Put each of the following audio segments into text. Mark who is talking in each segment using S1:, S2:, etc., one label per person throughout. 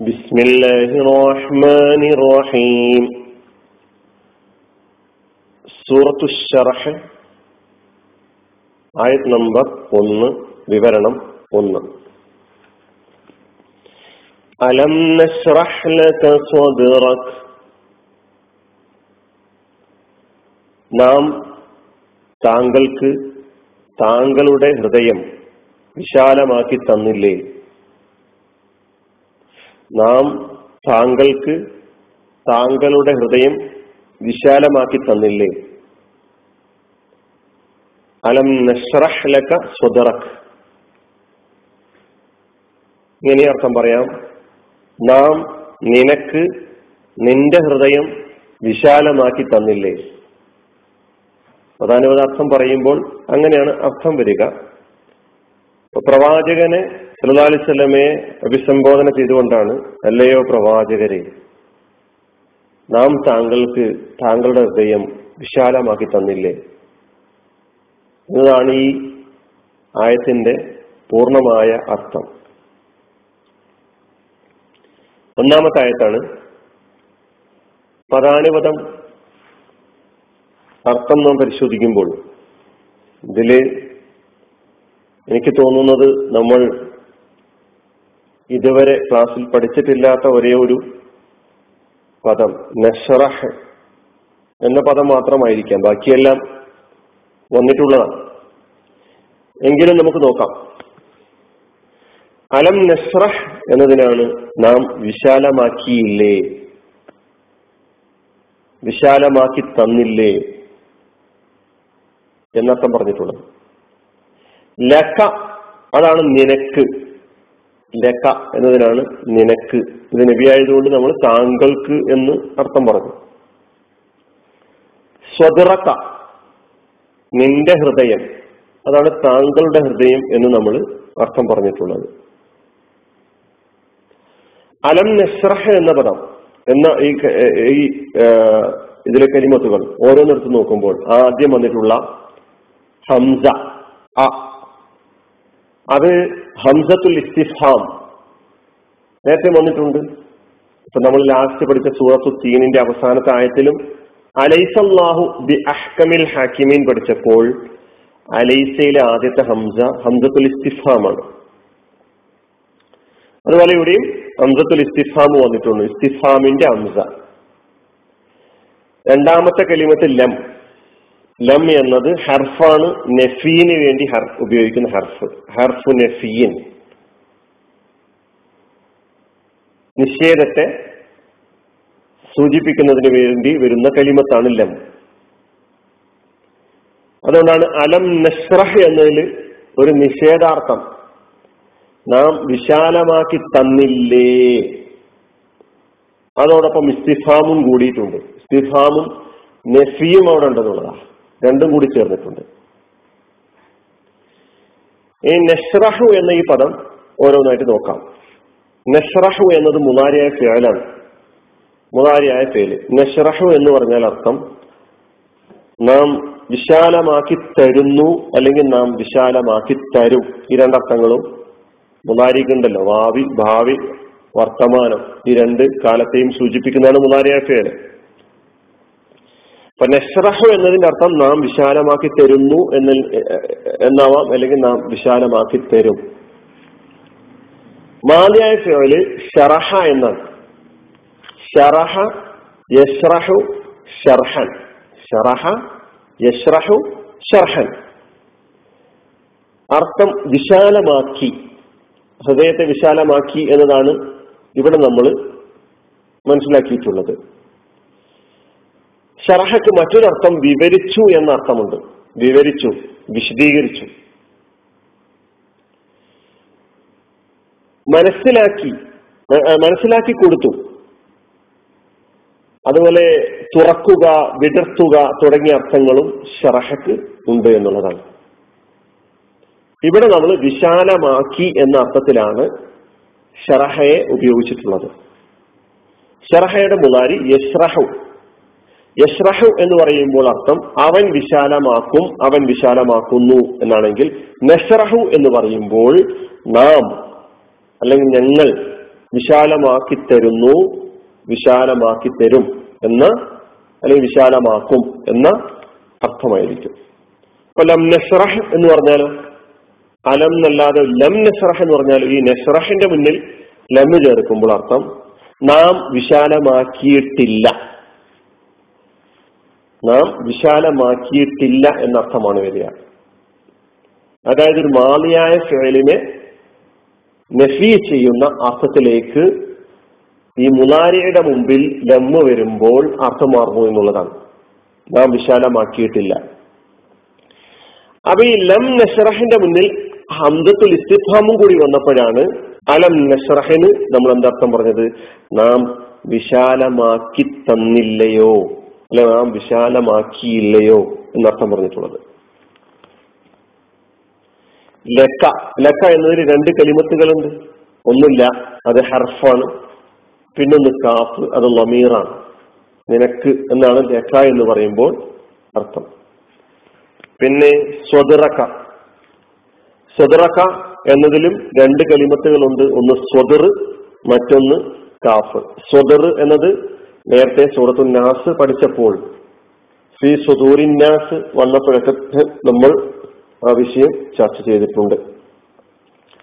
S1: بسم الله الرحمن الرحيم സൂറത്തു ഷറഹ് ആയത് നമ്പർ ഒന്ന് വിവരണം ഒന്ന് അലം നശ്റഹ് ലക സ്വദ്റക് നാം താങ്കൾക്ക് താങ്കളുടെ ഹൃദയം വിശാലമാക്കി തന്നില്ലേ നാം താങ്കൾക്ക് താങ്കളുടെ ഹൃദയം വിശാലമാക്കി തന്നില്ലേ? അലം നഷ്റഹ്ലക സ്വദറക്. ഇങ്ങനെ അർത്ഥം പറയാം. നാം നിനക്ക് നിന്റെ ഹൃദയം വിശാലമാക്കി തന്നില്ലേ? പ്രധാനപ്പെട്ട അർത്ഥം പറയുമ്പോൾ അങ്ങനെയാണ് അർത്ഥം വരിക. പ്രവാചകനെ സ്വലമയെ അഭിസംബോധന ചെയ്തുകൊണ്ടാണ് അല്ലയോ പ്രവാചകരെ നാം താങ്കൾക്ക് താങ്കളുടെ ഹൃദയം വിശാലമാക്കി തന്നില്ലേ? എന്നതാണ് ഈ ആയത്തിന്റെ പൂർണമായ അർത്ഥം. ഒന്നാമത്തെ ആയത്താണ് പദാനുപദം അർത്ഥം നാം പരിശോധിക്കുമ്പോൾ ഇതിൽ എനിക്ക് തോന്നുന്നത് നമ്മൾ ഇതുവരെ ക്ലാസ്സിൽ പഠിച്ചിട്ടില്ലാത്ത ഒരേ ഒരു പദം നഷറഹ് എന്ന പദം മാത്രമായിരിക്കാം. ബാക്കിയെല്ലാം വന്നിട്ടുള്ളതാണ്. എങ്കിലും നമുക്ക് നോക്കാം. അലം നസ്രഹ് എന്നതിനാണ് നാം വിശാലമാക്കിയില്ലേ? വിശാലമാക്കി തന്നില്ലേ? എന്നർത്ഥം പറഞ്ഞിട്ടുള്ളത്. ലക്ക അതാണ് നിനക്ക്. ലക എന്നതിനാണ് നിനക്ക്. ഇത് നബിയായതുകൊണ്ട് നമ്മൾ താങ്കൾക്ക് എന്ന് അർത്ഥം പറഞ്ഞു. സ്വതിറക്ക നിന്റെ ഹൃദയം. അതാണ് താങ്കളുടെ ഹൃദയം എന്ന് നമ്മൾ അർത്ഥം പറഞ്ഞിട്ടുള്ളത്. അലം നസ്രഹ് എന്ന പദം എന്ന ഈ ഈ ഇതിലെ കരിമത്തുകൾ ഓരോന്നെടുത്ത് നോക്കുമ്പോൾ ആദ്യം വന്നിട്ടുള്ള ഹംസ അ അത് ഹംസത്തുൽ ഇസ്തിഫാം. നേരത്തെ വന്നിട്ടുണ്ട്. ഇപ്പൊ നമ്മൾ ലാസ്റ്റ് പഠിച്ച സൂറത്തു തീനിന്റെ അവസാനത്തെ ആയത്തിലും അലൈസല്ലാഹു ബി അഹ്കമിൽ ഹാക്കിമീൻ പഠിച്ചപ്പോൾ അലൈസയിലെ ആദ്യത്തെ ഹംസ ഹംസത്തുൽ ഇസ്തിഫാമാണ്. അതുപോലെ ഇവിടെയും ഹംസത്തുൽ ഇസ്തിഫാം വന്നിട്ടുണ്ട്. ഇസ്തിഫാമിന്റെ ഹംസ. രണ്ടാമത്തെ കലിമത്ത് ലം. ലം എന്നത് ഹർഫാണ് നെഫീന് വേണ്ടി ഹർഫ് ഉപയോഗിക്കുന്ന ഹർഫ്. ഹർഫു നെഫീൻ. നിഷേധത്തെ സൂചിപ്പിക്കുന്നതിന് വേണ്ടി വരുന്ന കലിമത്താണ് ലം. അതുകൊണ്ടാണ് അലം നഷ്റഹ് എന്നതിൽ ഒരു നിഷേധാർത്ഥം. നാം വിശാലമാക്കി തന്നില്ലേ? അതോടൊപ്പം ഇസ്തിഫാമും കൂടിയിട്ടുണ്ട്. ഇസ്തിഫാമും നെഫിയും അവിടെ ഉണ്ടെന്നുള്ളതാണ്. രണ്ടും കൂടി ചേർന്നിട്ടുണ്ട്. ഈ നഷ്റഹു എന്ന ഈ പദം ഓരോന്നായിട്ട് നോക്കാം. നഷ്റഹു എന്നത് മുതാരിയായ ഫേലാണ് മുതാരിയായ ഫേൽ നഷ്റഹു എന്ന് പറഞ്ഞാൽ അർത്ഥം നാം വിശാലമാക്കി തരുന്നു അല്ലെങ്കിൽ നാം വിശാലമാക്കി തരും. ഈ രണ്ടർത്ഥങ്ങളും മുതാരിക്കുണ്ടല്ലോ ഭാവി ഭാവി വർത്തമാനം ഈ രണ്ട് കാലത്തെയും സൂചിപ്പിക്കുന്നതാണ് മുതാരിയായ ഫേൽ അപ്പൊ നെസ്റഹു എന്നതിന്റെ അർത്ഥം നാം വിശാലമാക്കി തരുന്നു എന്ന എന്നാവാം അല്ലെങ്കിൽ നാം വിശാലമാക്കി തരും. മാതിയായ ഫേൽ ഷറഹ എന്നാണ്. ഷറഹ യഷ്റഹു ഷർഹൻ. ഷറഹ യഷ്റഹു ഷർഹൻ. അർത്ഥം വിശാലമാക്കി ഹൃദയത്തെ വിശാലമാക്കി എന്നതാണ് ഇവിടെ നമ്മൾ മനസ്സിലാക്കിയിട്ടുള്ളത്. ഷറഹക്ക് മറ്റൊരർത്ഥം വിവരിച്ചു എന്ന അർത്ഥമുണ്ട് വിവരിച്ചു വിശദീകരിച്ചു. മനസ്സിലാക്കി മനസ്സിലാക്കി കൊടുത്തു. അതുപോലെ തുറക്കുക വിടർത്തുക തുടങ്ങിയ അർത്ഥങ്ങളും ഷറഹക്ക് ഉണ്ട് എന്നുള്ളതാണ്. ഇവിടെ നമ്മൾ വിശാലമാക്കി എന്ന അർത്ഥത്തിലാണ് ഷറഹയെ ഉപയോഗിച്ചിട്ടുള്ളത്. ഷറഹയുടെ മുതാരി യഷ്റഹു യഷ്റഹു എന്ന് പറയുമ്പോൾ അർത്ഥം അവൻ വിശാലമാക്കും അവൻ വിശാലമാക്കുന്നു എന്നാണെങ്കിൽ നഷ്റഹു എന്ന് പറയുമ്പോൾ നാം അല്ലെങ്കിൽ ഞങ്ങൾ വിശാലമാക്കി തരുന്നു വിശാലമാക്കി തരും എന്ന അല്ലെങ്കിൽ വിശാലമാക്കും എന്ന അർത്ഥമായിരിക്കും. ഇപ്പൊ ലം നഷ്റഹ് എന്ന് പറഞ്ഞാലോ അലം എന്നല്ലാതെ ലം നഷ്റഹ് എന്ന് പറഞ്ഞാൽ ഈ നഷ്റഹിന്റെ മുന്നിൽ ലം ചേർക്കുമ്പോൾ അർത്ഥം നാം വിശാലമാക്കിയിട്ടില്ല. നാം വിശാലമാക്കിയിട്ടില്ല എന്നർത്ഥമാണ് വരിക. അതായത് ഒരു മാലിയായ ഫേലിനെ നഫി ചെയ്യുന്ന അർത്ഥത്തിലേക്ക് ഈ മുലാരിയുടെ മുമ്പിൽ ലമ്മ് വരുമ്പോൾ അർത്ഥം മാറുന്നു എന്നുള്ളതാണ്. നാം വിശാലമാക്കിയിട്ടില്ല. അപ്പൊ ഈ ലം നഷറഹിന്റെ മുന്നിൽ ഹംദത്തുൽ ഇസ്തിഫാമും കൂടി വന്നപ്പോഴാണ് അലം നഷറഹിന് നമ്മൾ എന്താർത്ഥം പറഞ്ഞത്? നാം വിശാലമാക്കി തന്നില്ലയോ? അല്ലെ നാം വിശാലമാക്കിയില്ലയോ എന്നർത്ഥം പറഞ്ഞിട്ടുള്ളത്. ലക്ക. ലക്ക എന്നതിൽ രണ്ട് കലിമത്തുകളുണ്ട്. ഒന്നില്ല അത് ഹർഫാണ്. പിന്നൊന്ന് കാഫ് അത് ലമീറാണ് നിനക്ക് എന്നാണ് ലക്ക എന്ന് പറയുമ്പോൾ അർത്ഥം. പിന്നെ സ്വതിറക്ക സ്വതിറക്ക എന്നതിലും രണ്ട് കലിമത്തുകളുണ്ട്. ഒന്ന് സ്വതിർ മറ്റൊന്ന് കാഫ്. സ്വതിർ എന്നത് നേരത്തെ സൂറത്തു നാസ് പഠിച്ചപ്പോൾ ഫി സുദൂരിന്നാസ് വന്നപ്പോഴൊക്കെ നമ്മൾ ആ വിഷയം ചർച്ച ചെയ്തിട്ടുണ്ട്.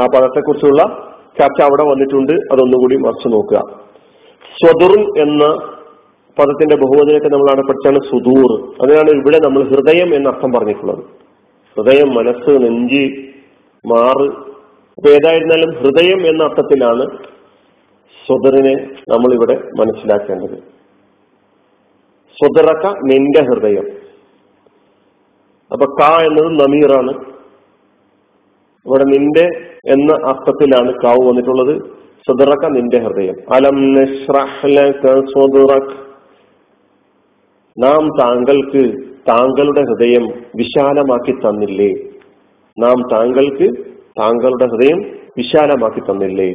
S1: ആ പദത്തെക്കുറിച്ചുള്ള ചർച്ച അവിടെ വന്നിട്ടുണ്ട്. അതൊന്നുകൂടി മറച്ചു നോക്കുക. സ്വദുർ എന്ന പദത്തിന്റെ ബഹുവചനത്തെ നമ്മൾ അവിടെ പഠിച്ചാണ് സുദൂർ. അതിനാണ് ഇവിടെ നമ്മൾ ഹൃദയം എന്ന അർത്ഥം പറഞ്ഞിട്ടുള്ളത്. ഹൃദയം മനസ്സ് നെഞ്ചി മാറ്. ഏതായിരുന്നാലും ഹൃദയം എന്ന അർത്ഥത്തിലാണ് സ്വദറിനെ നമ്മൾ ഇവിടെ മനസ്സിലാക്കേണ്ടത്. സ്വദറക്ക നിന്റെ ഹൃദയം. അപ്പൊ ക എന്നത് നമീറാണ്. ഇവിടെ നിന്റെ എന്ന അർത്ഥത്തിലാണ് കാവ് വന്നിട്ടുള്ളത്. സ്വദറക്ക നിന്റെ ഹൃദയം. അലം സ്വദറക് നാം താങ്കൾക്ക് താങ്കളുടെ ഹൃദയം വിശാലമാക്കി തന്നില്ലേ? നാം താങ്കൾക്ക് താങ്കളുടെ ഹൃദയം വിശാലമാക്കി തന്നില്ലേ?